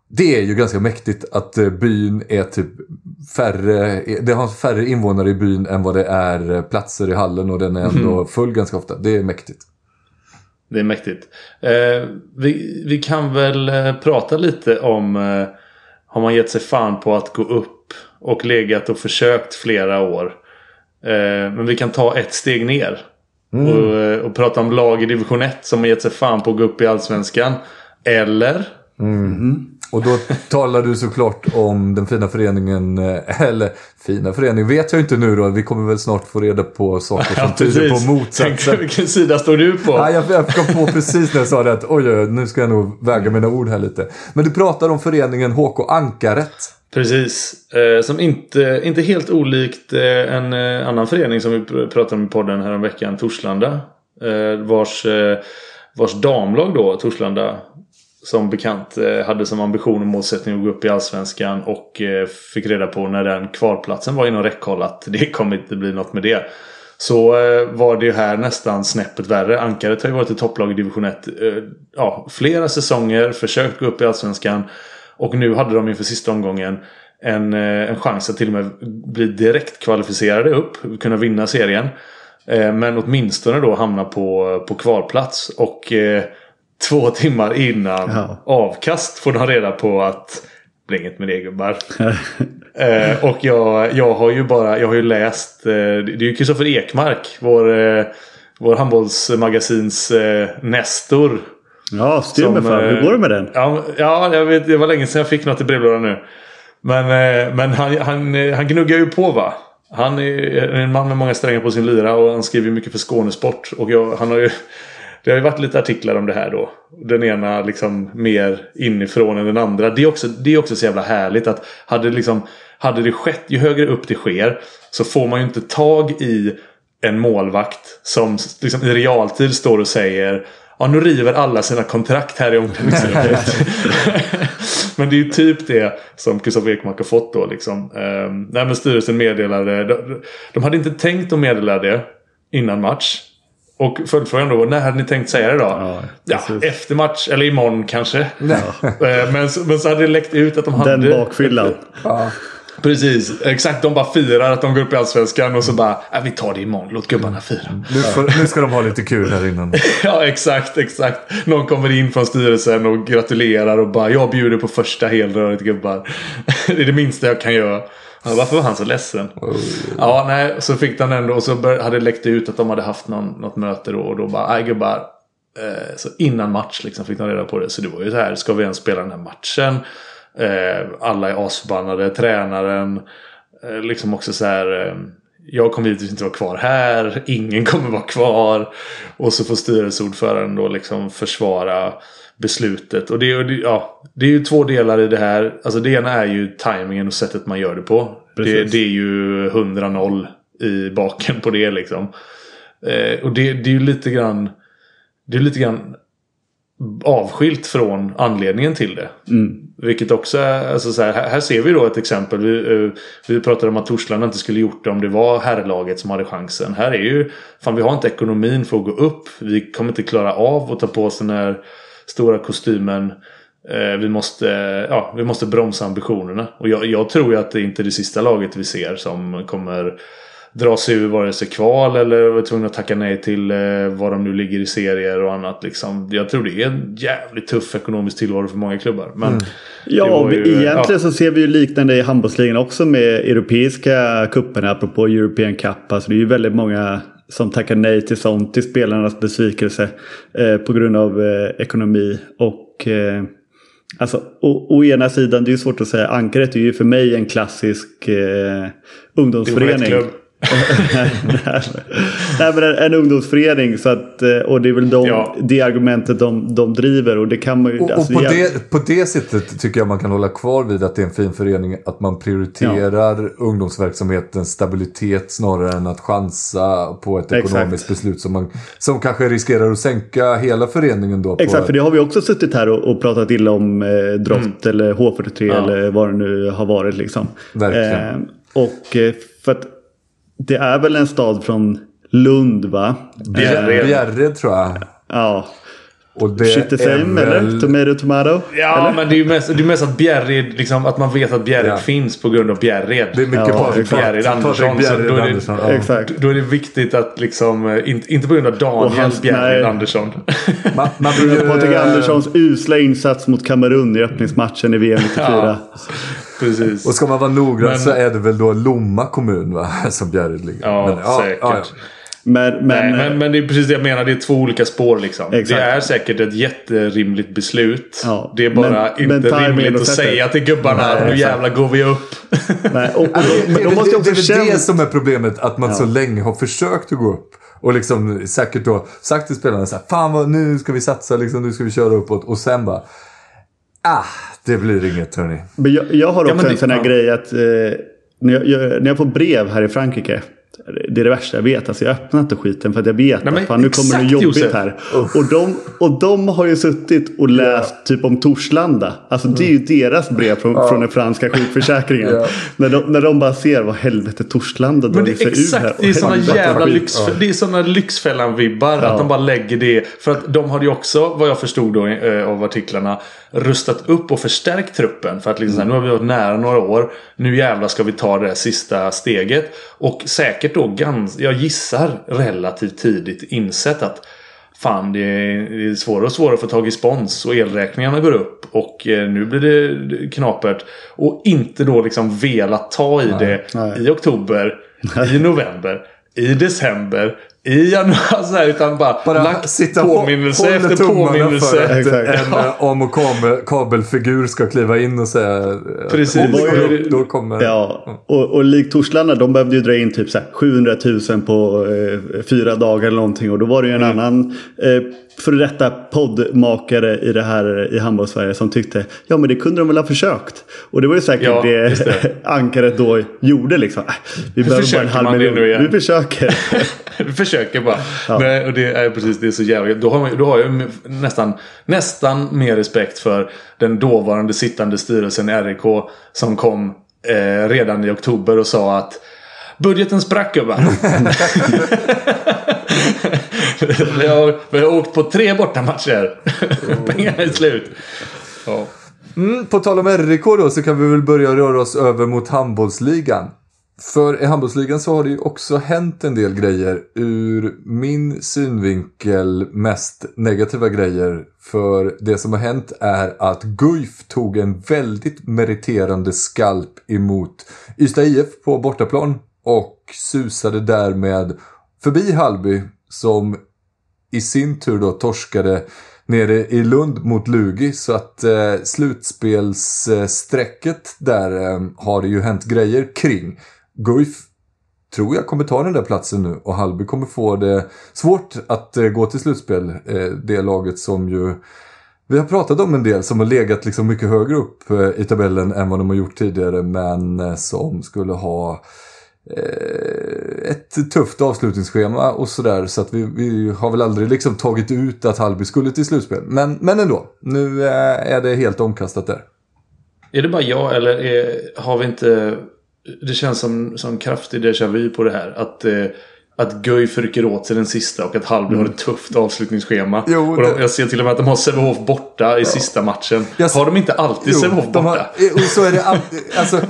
det är ju ganska mäktigt att eh, byn är typ färre, det har färre invånare i byn än vad det är eh, platser i hallen och den är ändå full ganska ofta. Det är mäktigt. Det är mäktigt. Eh, vi, vi kan väl eh, prata lite om eh, Har man gett sig fan på att gå upp och legat och försökt flera år. Eh, men vi kan ta ett steg ner. Och, eh, och prata om lag i division 1 som har gett sig fan på att gå upp i Allsvenskan. Eller? Och då talar du såklart om den fina föreningen, eh, eller fina föreningen vet jag inte nu då. Vi kommer väl snart få reda på saker som tyder på Tänk, motsatsen. vilken sida står du på? Ja, jag, jag kom på precis när jag sa det att oj, oj, nu ska jag nog väga mina ord här lite. Men du pratar om föreningen HK Ankaret. Precis. Eh, som inte, inte helt olikt eh, en eh, annan förening som vi pr- pratade om i podden häromveckan, Torslanda. Vars, vars damlag då, Torslanda, som bekant eh, hade som ambition och målsättning att gå upp i Allsvenskan och eh, fick reda på när den kvalplatsen var inom räckhåll att det kommer inte bli något med det. Så eh, var det ju här nästan snäppet värre. Ankaret har ju varit i topplag i division 1 ja, flera säsonger, försökt gå upp i Allsvenskan. Och nu hade de inför sista omgången en, en chans att till och med bli direkt kvalificerade upp. Kunna vinna serien. Men åtminstone då hamna på, på kvalplats. Och eh, två timmar innan Ja. avkast får de reda på att det blir inget med det gubbar. eh, och jag, jag har ju bara jag har ju läst. Eh, det är ju Kristoffer Ekmark. Vår, eh, vår handbollsmagasins eh, Nestor. Ja, styr mig för. Hur eh, går det med den? Ja, ja jag vet, det var länge sedan jag fick något i brevlådan nu. Men, eh, men han, han, eh, han gnuggar ju på va. Han är en man med många strängar på sin lyra och han skriver mycket för Skånesport. Och jag, han har ju, det har ju varit lite artiklar om det här då. Den ena liksom mer inifrån än den andra. Det är också, det är också så jävla härligt att hade, liksom, hade det skett, ju högre upp det sker så får man ju inte tag i en målvakt som liksom i realtid står och säger Ja, nu river alla sina kontrakt här i omklädningsrummet. men det är ju typ det som Kristoffer Ekmark har fått då. Liksom. Ehm, nej, men styrelsen meddelade. De, de hade inte tänkt att meddela det innan match. Och följdfrågan då, när hade ni tänkt säga det då? Ja, Ja, efter match, eller imorgon kanske. Eh, men, så- men så hade det läckt ut att de hade... Den bakfyllan. Precis, exakt. De bara firar att de går upp i Allsvenskan och så bara, äh, vi tar det imorgon. Låt gubbarna fira. Nu, får, nu ska de ha lite kul här innan. Ja, exakt, exakt. Någon kommer in från styrelsen och gratulerar och bara, jag bjuder på första helröret gubbar. det är det minsta jag kan göra. Ja, varför var han så ledsen? Ja, nej, så fick de ändå och så hade det läckt ut att de hade haft någon, något möte då och då bara, nej gubbar. Eh, så innan match liksom fick de reda på det. Så det var ju så här, ska vi ens spela den här matchen? Eh, alla är asförbannade, tränaren. Eh, liksom också så här. Eh, jag kommer givetvis inte vara kvar här. Ingen kommer vara kvar. Och så får styrelseordföranden då liksom försvara beslutet. Och det är, ja, det är ju två delar i det här. Alltså det ena är ju tajmingen och sättet man gör det på. Det, det är ju 100-0 i baken på det liksom. Eh, och det, det är ju lite grann Det är lite grann avskilt från anledningen till det. Vilket också är, alltså så här, här- ser vi då ett exempel. Vi, eh, vi pratade om att Torslanda inte skulle gjort det om det var herrlaget som hade chansen. Här är ju, fan vi har inte ekonomin för att gå upp. Vi kommer inte klara av att ta på oss den här stora kostymen. Eh, vi måste, ja, vi måste bromsa ambitionerna. Och jag, jag tror ju att det inte är det sista laget vi ser som kommer dra sig ur vare sig kval eller vara tvungna att tacka nej till eh, vad de nu ligger i serier och annat. Liksom. Jag tror det är en jävligt tuff ekonomisk tillvaro för många klubbar. Men det Ja, ju- egentligen ja. så ser vi ju liknande i handbollsligan också med europeiska cuperna apropå European Cup. Alltså det är ju väldigt många som tackar nej till sånt, till spelarnas besvikelse eh, på grund av eh, ekonomi. Och eh, alltså, å, å ena sidan, det är ju svårt att säga, Ankaret är ju för mig en klassisk eh, ungdomsförening. nej, men en, en ungdomsförening så att, eh, och det är väl de, Ja. det argumentet de, de driver och det kan man ju... Och, alltså, och på, jag- det, på det sättet tycker jag man kan hålla kvar vid att det är en fin förening. Att man prioriterar ungdomsverksamhetens stabilitet snarare än att chansa på ett Exakt. ekonomiskt beslut som, man, som kanske riskerar att sänka hela föreningen då. På, Exakt, för det har vi också suttit här och, och pratat illa om eh, Drott eller H43 Ja. eller vad det nu har varit. Liksom. Verkligen. Eh, och eh, för att det är väl en stad från Lund va? Bjärred. Bjärred tror jag. Ja. Och det Shit the är same väl- eller? Tomato tomato? Ja, eller? men det är ju mest, det är mest att Bjärred, liksom, att man vet att Bjärred Ja. finns på grund av Bjärred. Det är mycket Ja, Patrik Bjärred Andersson. Bjärred då är det- Andersson. Ja. Exakt. Då är det viktigt att liksom, eh, inte, inte på grund av Och Daniel Bjärred nej. Andersson. Man, man blir Patrik Anderssons usla insats mot Kamerun i öppningsmatchen i VM 94. Ja. Precis. Och ska man vara noggrann Men- så är det väl då Lomma kommun va? Som Bjärred ligger. Ja, säkert. Men, men, Nej, men, men det är precis det jag menar. Det är två olika spår liksom. Exakt. Det är säkert ett jätterimligt beslut. Ja, Det är bara men- inte rimligt att säga till gubbarna Nej, nu jävlar går vi upp. nej, och, och Ja, de, Det de är måste det, också det, är som är problemet. Att man så länge har försökt att gå upp. Och liksom säkert då sagt till spelarna så här, Fan vad, nu ska vi satsa, liksom, nu ska vi köra uppåt. Och sen bara, ah, det blir inget hörni. Men jag, jag har Ja, också men en sån här ja. grej att eh, när, jag, jag, när jag får brev här i Frankrike. Det är det värsta jag vet. Alltså jag öppnar inte skiten för att jag vet Nej, att fan, nu kommer det jobbigt Josef. här. Och de, och de har ju suttit och läst typ om Torslanda. Alltså det är ju deras brev från, från den franska sjukförsäkringen. Ja. När, de, när de bara ser vad helvete Torslanda drar är sig ur här. det är helvete jävla lyx, det är såna Lyxfällan-vibbar. Att de bara lägger det. För att de hade ju också, vad jag förstod då, eh, av artiklarna, rustat upp och förstärkt truppen. För att liksom, här, nu har vi varit nära några år. Nu jävlar ska vi ta det där sista steget. Och säkert då, gans, jag gissar relativt tidigt insett att Fan, det är, svårare och svårare att få tag i spons och elräkningarna går upp. Och eh, nu blir det knapert. Och inte då liksom velat ta i det nej. i oktober, i november, i december, i januari. Så här, utan bara, Bara lagt sitta påminnelse håller efter påminnelse. Exakt. en eh, am och kabel, kabelfigur ska kliva in och säga att Precis. om ju- upp, då kommer... Ja, och, och likt Torslanda, de behövde ju dra in typ så här 700 000 på eh, fyra dagar eller någonting. Och då var det ju en annan eh, före detta poddmakare i det här i handbollssverige som tyckte ja men det kunde de väl ha försökt. Och det var ju säkert Ja, det, det. ankaret då gjorde liksom. Vi behöver bara en halv miljon. Vi försöker. Försöker bara. Nej, och det är precis det är så jävla Då har, man, då har jag nästan, nästan mer respekt för den dåvarande sittande styrelsen i RIK som kom eh, redan i oktober och sa att Budgeten sprack gubbar. vi, har, vi har åkt på tre bortamatcher. Pengarna är slut. Ja. Mm, på tal om RIK då så kan vi väl börja röra oss över mot handbollsligan. För i handbollsligan så har det ju också hänt en del grejer. Ur min synvinkel mest negativa grejer. För det som har hänt är att Guif tog en väldigt meriterande skalp emot Ystad IF på bortaplan. Och susade därmed förbi Halby som i sin tur då torskade nere i Lund mot Lugi. Så att eh, slutspelssträcket där eh, har det ju hänt grejer kring. Guif tror jag kommer ta den där platsen nu och Halby kommer få det svårt att eh, gå till slutspel. Eh, det laget som ju vi har pratat om en del som har legat liksom mycket högre upp eh, i tabellen än vad de har gjort tidigare men som skulle ha ett tufft avslutningsschema och sådär. Så att vi, vi har väl aldrig liksom tagit ut att Halby skulle till slutspel. Men, men ändå, nu är det helt omkastat där. Är det bara jag eller är, har vi inte... Det känns som, som kraftig déjà vu på det här. Att, eh, att Guif rycker åt sig den sista och att Halby har ett tufft avslutningsschema. Jo, och de, det- jag ser till och med att de har Sävehof borta i sista matchen. Jag Har de inte alltid Sävehof borta? har, och så är det alltid, alltså,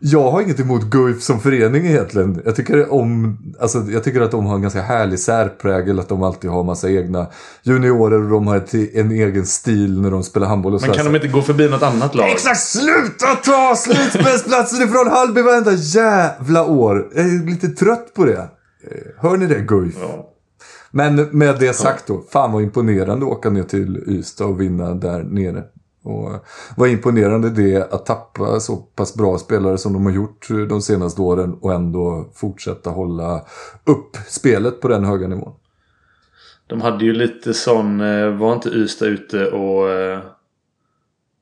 jag har inget emot Guif som förening egentligen. Jag tycker, om, alltså, jag tycker att de har en ganska härlig särprägel. Att de alltid har massa egna juniorer och de har ett, en egen stil när de spelar handboll och Men kan de inte gå förbi något annat lag? Exakt! Sluta ta slutspelsplatsen ifrån Halby varenda jävla år. Jag är lite trött på det. Eh, Hör ni det Guif? Ja. Men med det sagt då, fan vad imponerande att åka ner till Ystad och vinna där nere. Och vad imponerande det är att tappa så pass bra spelare som de har gjort de senaste åren och ändå fortsätta hålla upp spelet på den höga nivån. De hade ju lite sån... eh, Var inte Ystad ute och... eh,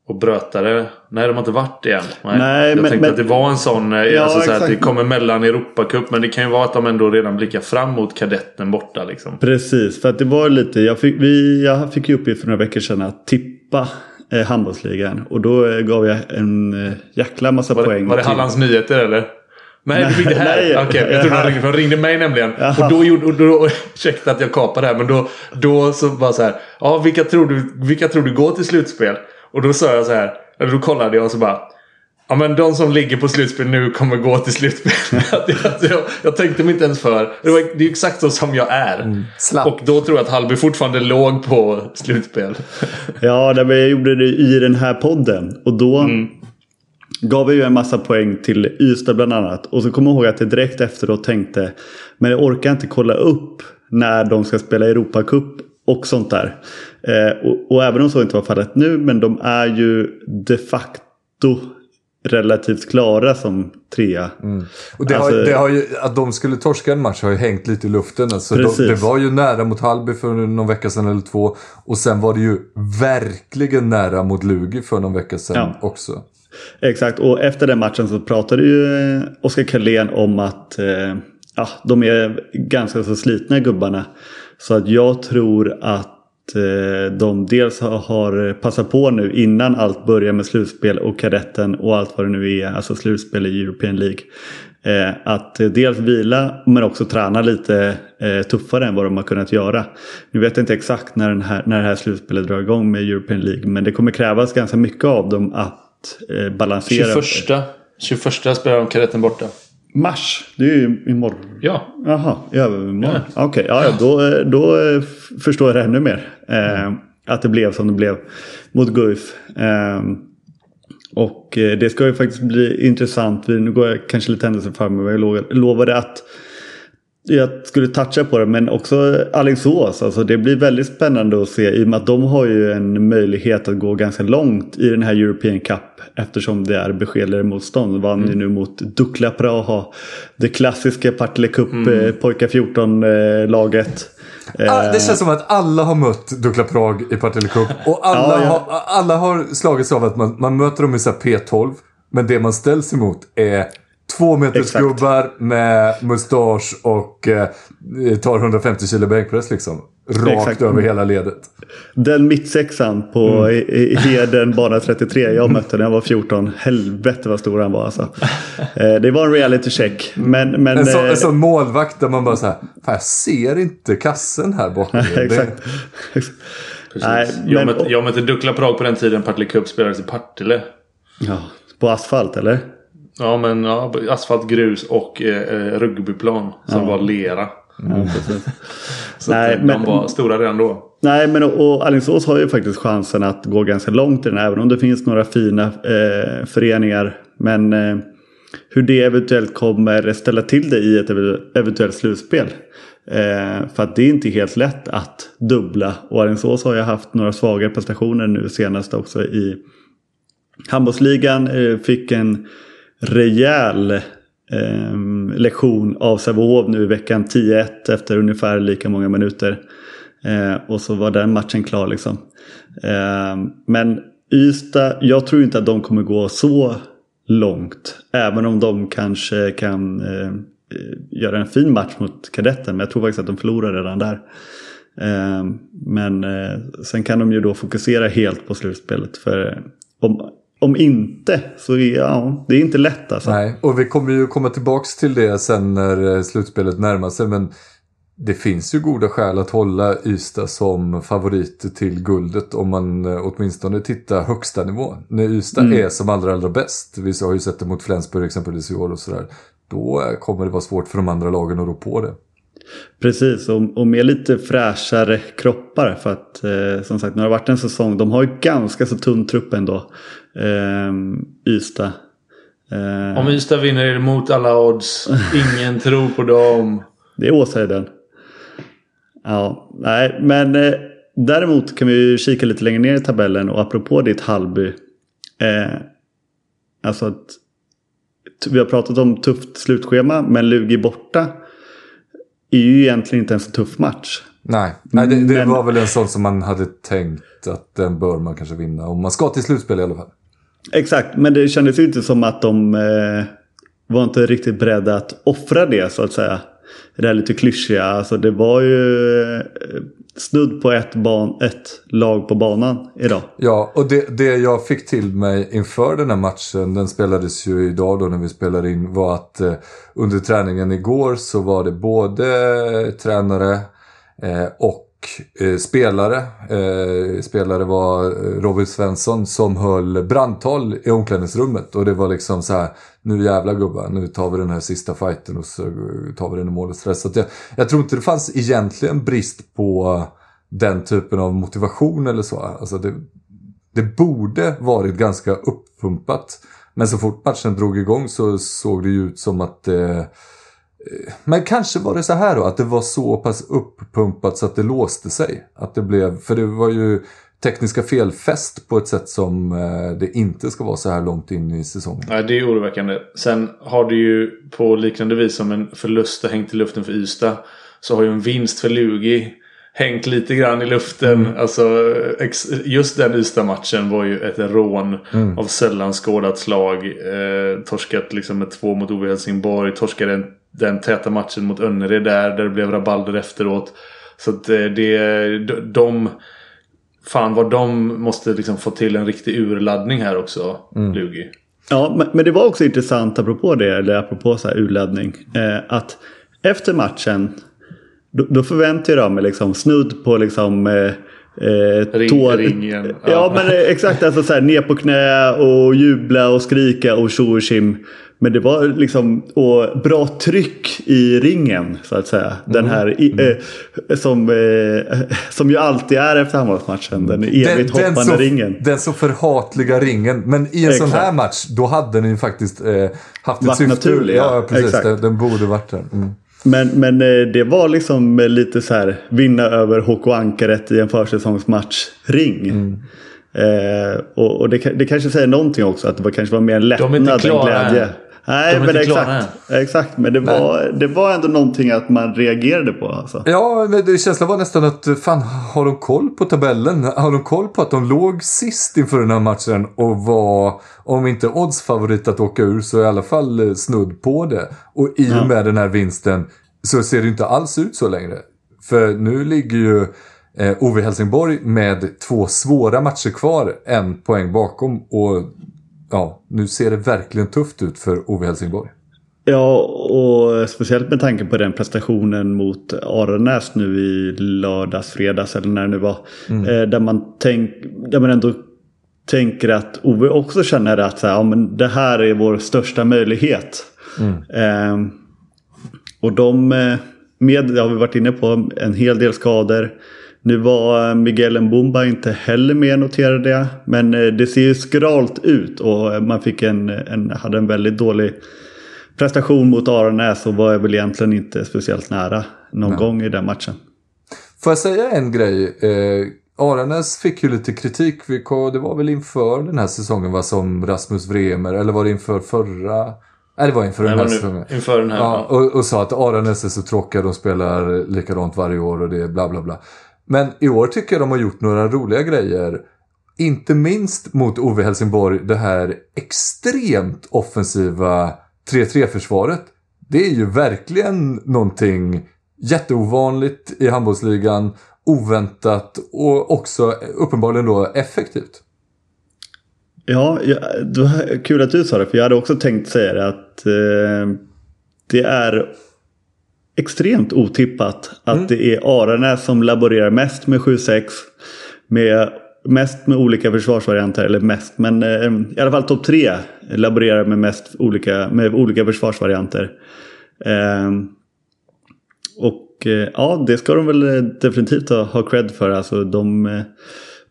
Och brötade? Nej, de har inte varit det än. Nej, jag men- tänkte men- att det var en sån... eh, Ja, alltså så här, att det kommer mellan Europacup. Men det kan ju vara att de ändå redan blickar fram mot kadetten borta liksom. Precis, för att det var lite, jag fick, vi, jag fick ju uppgift för några veckor sedan att tippa eh, handbollsligan. Och då eh, gav jag en eh, jäkla massa Var poäng. var det till- Hallands Nyheter eller? Nej, du fick det här? Nej, Okej, jag trodde de ringde, för de ringde mig nämligen. Och då gjorde... Och då, ursäkta att jag kapar det här, men då, då så bara så här. Ja, vilka tror, du, vilka tror du går till slutspel? Och då sa jag så här. Eller då kollade jag och så bara. Ja men de som ligger på slutspel nu kommer gå till slutspel. Jag, jag, jag tänkte mig inte ens för. Det, var, det är exakt så som jag är. Slapp. Och då tror jag att Hallby fortfarande låg på slutspel. Ja, det, men jag gjorde det i den här podden. Och då Mm. gav jag ju en massa poäng till Ystad bland annat. Och så kommer jag ihåg att jag direkt efteråt tänkte. Men jag orkar inte kolla upp när de ska spela Europacup och sånt där. Eh, och, och även om så inte var fallet nu. Men de är ju de facto relativt klara som trea. Och det, Alltså- har, det har ju, att de skulle torska en match har ju hängt lite i luften. Alltså de, det var ju nära mot Halby för någon vecka sedan eller två. Och sen var det ju verkligen nära mot Lugi för någon vecka sedan Ja. också. Exakt, och efter den matchen så pratade ju eh, Oskar Karlén om att eh, ja, de är ganska så slitna gubbarna. Så att jag tror att Eh, de dels har, passat på nu innan allt börjar med slutspel och kadetten och allt vad det nu är, alltså slutspel i European League. Eh, att dels vila men också träna lite eh, tuffare än vad de har kunnat göra. Nu vet jag inte exakt när, den här, när det här slutspelet drar igång med European League men det kommer krävas ganska mycket av dem att balansera. 21, 21 spelar de kadetten borta. Mars, det är ju imorgon. Ja. Jaha, i övermorgon. Okej, ja, ja, då, då eh, förstår jag det ännu mer. Eh, att det blev som det blev mot Guif. Eh, och eh, det ska ju faktiskt bli intressant. Vi- Nu går jag kanske lite händelser fram men jag lo- lovade att jag skulle toucha på det men också Alingsås. Alltså det blir väldigt spännande att se i och med att de har ju en möjlighet att gå ganska långt i den här European Cup. Eftersom det är beskedligare motstånd. Vann ju nu mot Dukla Praha. Det klassiska Partille Cup eh, pojkar 14 eh, laget. Det känns som att alla har mött Dukla Prag i Partille Cup. Och alla, Ja, ja. Har, alla har slagits av att man, man möter dem i så här P12. Men det man ställs emot är två meters Exakt. gubbar med mustasch och eh, tar 150 kilo bänkpress liksom. Rakt Exakt. över hela ledet. Den mittsexan på i- i Heden bana 33. Jag mötte när jag var 14. Helvete vad stor han var alltså. Eh, Det var en reality check. Men, men, En, så, eh, en sån målvakt där man bara så här, fan jag ser inte kassen här bakom. er." Det- Exakt. Nej, jag, men- mötte, jag mötte Dukla Prag på den tiden Partille Cup spelades i Partille. Ja, på asfalt eller? Ja men ja, asfalt, grus och eh, eh, rugbyplan som var lera. Ja, precis. Så Nej, eh, men- de var stora redan då. Nej, men och, och Alingsås har ju faktiskt chansen att gå ganska långt i den. Även om det finns några fina eh, föreningar. Men eh, hur det eventuellt kommer ställa till det i ett ev- eventuellt slutspel. Eh, för att det är inte helt lätt att dubbla. Och Alingsås har ju haft några svagare prestationer nu senast också i handbollsligan. Eh, fick en rejäl eh, lektion av Sävehof nu i veckan 10-1 efter ungefär lika många minuter. Eh, och så var den matchen klar liksom. Eh, men Ystad, jag tror inte att de kommer gå så långt. Även om de kanske kan eh, eh göra en fin match mot kadetten. Men jag tror faktiskt att de förlorar redan där. Eh, men eh, sen kan de ju då fokusera helt på slutspelet. För om, om inte så är ja, det är inte lätt alltså. Nej, och vi kommer ju komma tillbaks till det sen när eh, slutspelet närmar sig. Men det finns ju goda skäl att hålla Ystad som favoriter till guldet om man eh, åtminstone tittar högsta nivån. När Ystad är som allra, allra bäst, vi har ju sett det mot Flensburg exempelvis i år och sådär. Då eh, kommer det vara svårt för de andra lagen att rå på det. Precis, och, och med lite fräschare kroppar. För att eh, som sagt, när det har varit en säsong. De har ju ganska så tunn trupp ändå. Eh, Ystad. Eh, Om Ystad vinner är det mot alla odds. Ingen tror på dem. Det är Åshöjden. Ja, nej, men eh, däremot kan vi ju kika lite längre ner i tabellen. Och apropå ditt Hallby. Eh, alltså att vi har pratat om tufft slutschema. Men Lugi borta. Är ju egentligen inte en tuff match. Nej, Nej det, det Men- var väl en sån som man hade tänkt att den bör man kanske vinna. Om man ska till slutspel i alla fall. Exakt, men det kändes ju inte som att de eh, var inte riktigt beredda att offra det så att säga. Det är lite klyschiga, alltså det var ju eh, snudd på ett, ban, ett lag på banan idag. Ja, och det, det jag fick till mig inför den här matchen, den spelades ju idag då när vi spelar in, var att eh, under träningen igår så var det både tränare eh, och eh, spelare. Eh, spelare var Robin Svensson som höll brandtal i omklädningsrummet. Och det var liksom så här, nu jävla gubbar, nu tar vi den här sista fighten och så tar vi den i mål och stress. Så att jag, jag tror inte det fanns egentligen brist på den typen av motivation eller så. Alltså det, det borde varit ganska uppumpat. Men så fort matchen drog igång så såg det ju ut som att eh, men kanske var det så här då, att det var så pass uppumpat så att det låste sig. Att det blev, för det var ju tekniska felfest på ett sätt som eh, det inte ska vara så här långt in i säsongen. Nej, det är oroväckande. Sen har det ju på liknande vis som en förlust har hängt i luften för Ystad. Så har ju en vinst för Lugi hängt lite grann i luften. Alltså, ex- just den Ystad-matchen var ju ett rån av sällan skådat slag. Eh, torskat liksom med två mot OV Helsingborg. Torskade den, den täta matchen mot Önnered där, där det blev rabalder efteråt. Så att eh, det, de, de Fan vad de måste liksom få till en riktig urladdning här också, Lugi. Ja, men, det var också intressant apropå det, eller apropå så här urladdning. Eh, att efter matchen, då, då förväntade jag mig liksom snudd på liksom... Eh, Ring- tår- ringen, Ja, ja. men eh, exakt. Alltså så här, ner på knä och jubla och skrika och tjo och tjim. Men det var liksom och bra tryck i ringen så att säga. Den här i, eh, som, eh, som ju alltid är efter handbollsmatchen. Den evigt hoppande så, ringen. den så förhatliga ringen. Men i en sån Exakt. här match, då hade den ju faktiskt eh, haft ett Varit syfte. naturlig, ja. ja. precis. Den, den borde varit där. Mm. Men, men eh, det var liksom eh, lite så här vinna över HK Ankaret i en försäsongsmatch-ring. Mm. Eh, och och det, det kanske säger någonting också att det var, kanske var mer en lättnad än glädje. än. Nej, De men klara exakt, exakt. Men det var, det var ändå någonting att man reagerade på. Alltså. Ja, men det känslan var nästan att fan, har de koll på tabellen? Har de koll på att de låg sist inför den här matchen och var, om inte oddsfavorit att åka ur, så i alla fall eh, snudd på det. Och i och med den här vinsten så ser det inte alls ut så längre. För nu ligger ju eh, OV Helsingborg med två svåra matcher kvar, en poäng bakom. Och ja, nu ser det verkligen tufft ut för OV Helsingborg. Ja, och speciellt med tanke på den prestationen mot Aranäs nu i lördags, fredags eller när det nu var. Eh, där, man tänk, där man ändå tänker att Ove också känner att så här, ja, men det här är vår största möjlighet. Eh, och de, eh, med, det har vi varit inne på, en hel del skador. Nu var Miguel Mbumba inte heller med noterade jag. Men eh, det ser ju skralt ut och man fick en, en, hade en väldigt dålig prestation mot Aranäs och var väl egentligen inte speciellt nära någon gång i den matchen. Får jag säga en grej? Eh, Aranäs fick ju lite kritik. Det var väl inför den här säsongen va, som Rasmus Vremer, eller var det inför förra? Nej, det var inför den här säsongen. inför den här. Ja, och, och sa att Aranäs är så tråkiga, de spelar likadant varje år och det är bla bla bla. Men i år tycker jag de har gjort några roliga grejer. Inte minst mot Ove Helsingborg, det här extremt offensiva 3-3-försvaret. Det är ju verkligen någonting jätteovanligt i handbollsligan, oväntat och också uppenbarligen då effektivt. Ja, ja, det var kul att du sa det för jag hade också tänkt säga det att eh, det är extremt otippat att det är Aranäs som laborerar mest med 7-6. Med, mest med olika försvarsvarianter, eller mest, men eh, i alla fall topp tre laborerar med mest olika, med olika försvarsvarianter. Eh, och eh, ja, det ska de väl eh, definitivt ha, ha cred för. Alltså, de, eh,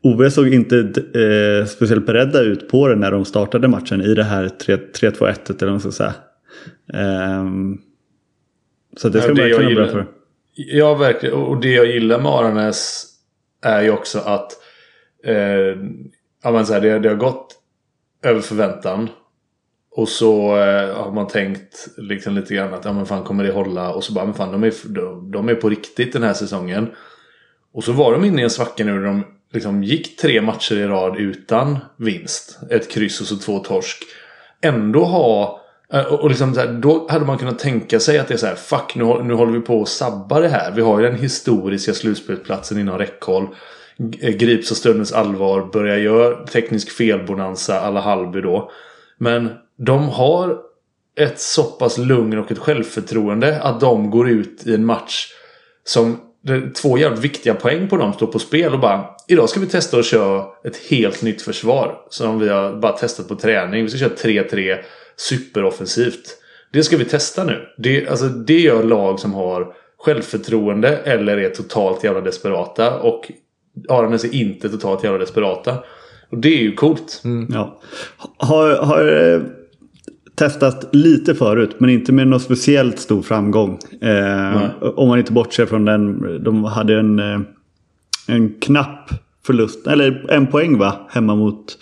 Ove såg inte eh, speciellt beredda ut på det när de startade matchen i det här 3-2-1 eller vad man ska säga. Så det ska Ja, jag verkligen gillar. för. Ja, verkligen. Och det jag gillar med Aranäs är ju också att eh, ja, men så här, det, det har gått över förväntan. Och så eh, har man tänkt liksom lite grann att ja, men fan kommer det hålla? Och så bara men fan de är, de, de är på riktigt den här säsongen. Och så var de inne i en svacka nu där de liksom gick tre matcher i rad utan vinst. Ett kryss och så två torsk. Ändå ha... Eh, och och liksom så här, då hade man kunnat tänka sig att det är så här, fuck nu, nu håller vi på att sabba det här. Vi har ju den historiska slutspelsplatsen inom räckhåll. Eh, grips av stundens allvar, börjar göra teknisk felbonanza alla Hallby då. Men de har ett så pass lugn och ett självförtroende att de går ut i en match som två jävligt viktiga poäng på dem står på spel och bara Idag ska vi testa att köra ett helt nytt försvar som vi har bara testat på träning. Vi ska köra 3-3 superoffensivt. Det ska vi testa nu. Det, alltså, det gör lag som har självförtroende eller är totalt jävla desperata. Och Aranäs är inte totalt jävla desperata. Och det är ju coolt. Ja. Har, har eh, testat lite förut men inte med någon speciellt stor framgång. Eh, om man inte bortser från den. De hade en, eh, en knapp förlust. Eller en poäng va? Hemma mot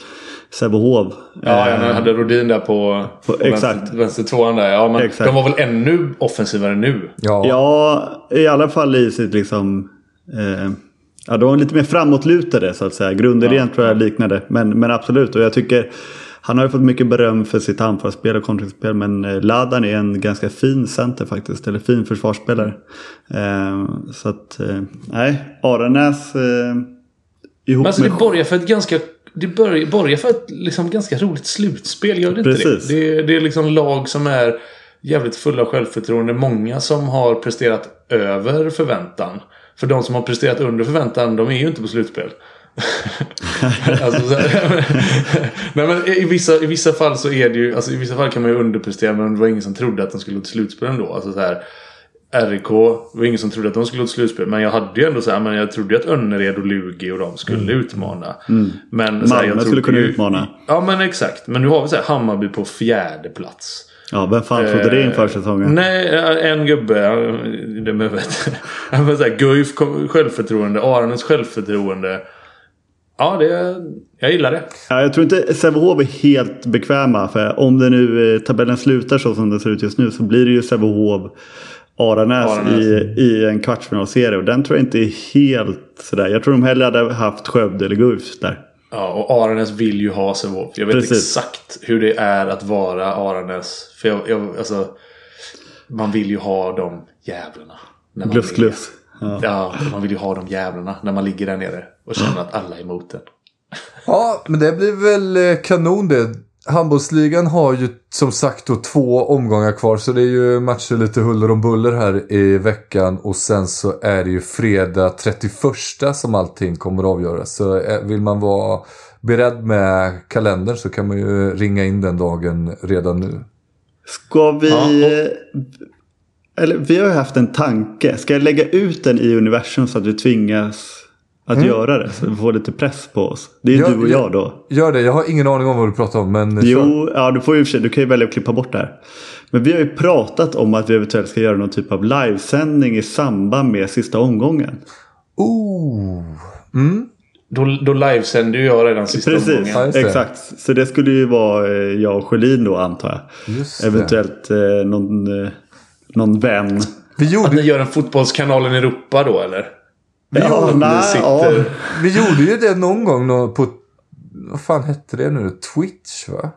Sävehof. Ja, Eh, jag hade Rodin där på, på exakt. vänster, vänster tvåan där. Ja, men Exakt. de var väl ännu offensivare nu. Ja, Ja, i alla fall i sitt liksom... Eh, ja, de var lite mer framåtlutade så att säga. Grundidén tror jag liknade. Men, men absolut, och jag tycker... Han har ju fått mycket beröm för sitt anfallsspel och kontringsspel. Men eh, Ladan är en ganska fin center faktiskt. Eller fin försvarsspelare. Eh, så att, eh, nej. Aranäs... Eh, ihop Men alltså med... det borgar för ett ganska... Det börjar- för ett liksom ganska roligt slutspel, gör det inte Precis. det? det? är- Det är liksom lag som är jävligt fulla av självförtroende. Många som har presterat över förväntan. För de som har presterat under förväntan, de är ju inte på slutspel. alltså, så här, nej, men i, vissa, I vissa fall så är det ju... Alltså, I vissa fall kan man ju underprestera men det var ingen som trodde att de skulle till slutspel ändå. Alltså, så här, RIK, det var ingen som trodde att de skulle gå till slutspel. Men jag hade ju ändå så här, men jag trodde att Önnered och Lugi och de skulle utmana. Men, så här, Malmö jag skulle kunna ju- utmana. Ja men exakt. Men nu har vi så här Hammarby på fjärde plats. Ja, vem fan trodde det inför säsongen? Eh, Nej, en gubbe. Det med vet. Ja, men så här, Guif självförtroende. Aranens självförtroende. Ja, det, jag gillar det. Ja, jag tror inte Sävehof är helt bekväma. För om det nu eh, tabellen slutar så som det ser ut just nu så blir det ju Sävehof Aranäs Aranäs. i, i en kvartsfinalserie. Och den tror jag inte är helt sådär. Jag tror de hellre hade haft Skövde eller Guif där. Ja, och Aranäs vill ju ha Sävehof. Jag vet Precis. exakt hur det är att vara Aranäs. För jag, jag, alltså, man vill ju ha de jävlarna. när man Glufs vill. glufs. Ja. Ja, man vill ju ha de jävlarna när man ligger där nere och känner att alla är emot en. Ja, men det blir väl eh, kanon det. Handbollsligan har ju som sagt då två omgångar kvar. Så det är ju matcher lite huller om buller här i veckan. Och sen så är det ju fredag 31 som allting kommer att avgöras. Så eh, vill man vara beredd med kalendern så kan man ju ringa in den dagen redan nu. Ska vi... Eller vi har ju haft en tanke. Ska jag lägga ut den i universum så att vi tvingas att göra det? Så vi får lite press på oss. Det är Mm. Gör- du och jag då. Gör det, jag har ingen aning om vad du pratar om. Men. Jo, ja, du får ju sig, du kan ju välja att klippa bort det här. Men vi har ju pratat om att vi eventuellt ska göra någon typ av livesändning i samband med sista omgången. Oh. Mm. Då, då livesänder ju jag redan sista Precis, omgången. Ja, det. exakt. Så det skulle ju vara eh, jag och Sjölin då antar jag. Just. Eventuellt eh, någon, eh, någon vän. Vi Att ni gjorde, gör en fotbollskanalen i Europa då eller? Ja, nej, sitter... ja. vi gjorde ju det någon gång på... Vad fan hette det nu? Twitch va?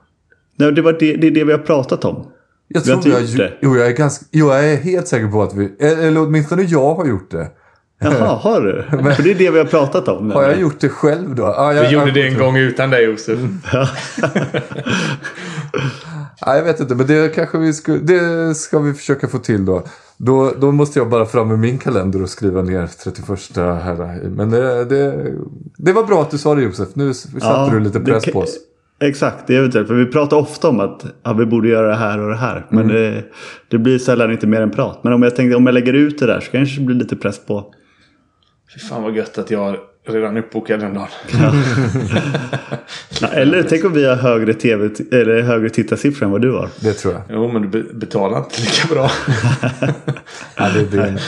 Nej, det, var det, det är det vi har pratat om. Jag Vi har tror inte vi gjort det. Jo, jag är ganska... Jo, jag är helt säker på att vi... Eller åtminstone jag har gjort det. Jaha, har du? För det är det vi har pratat om. Har jag gjort det själv då? Ja, jag, Vi gjorde jag, det en gång utan dig Josef. Ja, jag vet inte, men det kanske vi skulle... Det ska vi försöka få till då. Då, då måste jag bara fram med min kalender och skriva ner 31 här. Men det, det, det var bra att du sa det Josef. Nu satte du lite det press kan- på oss. Exakt, det är eventuellt. För vi pratar ofta om att ja, vi borde göra det här och det här. Men Mm. det, det blir sällan inte mer än prat. Men om jag tänkte om jag lägger ut det där så kanske det blir lite press på. Fy fan vad gött att jag redan är uppbokad den dagen. Ja, eller tänk om vi har högre, TV, eller högre tittarsiffror än vad du har. Det tror jag. Jo men du be- betalar inte lika bra. Ja, det.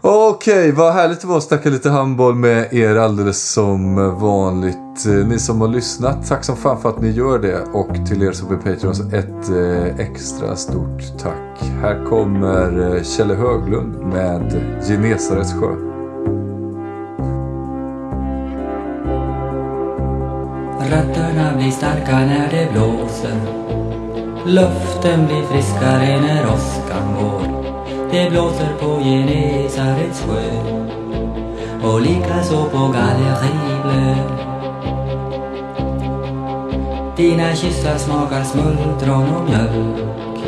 Okej, vad härligt det var att snacka lite handboll med er alldeles som vanligt. Eh, Ni som har lyssnat, tack som fan för att ni gör det. Och till er som är Patreons, ett eh, extra stort tack. Här kommer eh, Kjelle Höglund med Genesarets sjö. Rötterna blir starka när det blåser. Luften blir friskare när åskan går. Det blåser på Genesarets sjö. Och likaså på Galleri Dina kyssar smakar smultron och mjölk.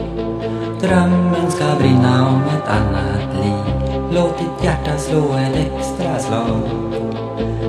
Drömmen ska brinna om ett annat liv. Låt ditt hjärta slå ett extra slag.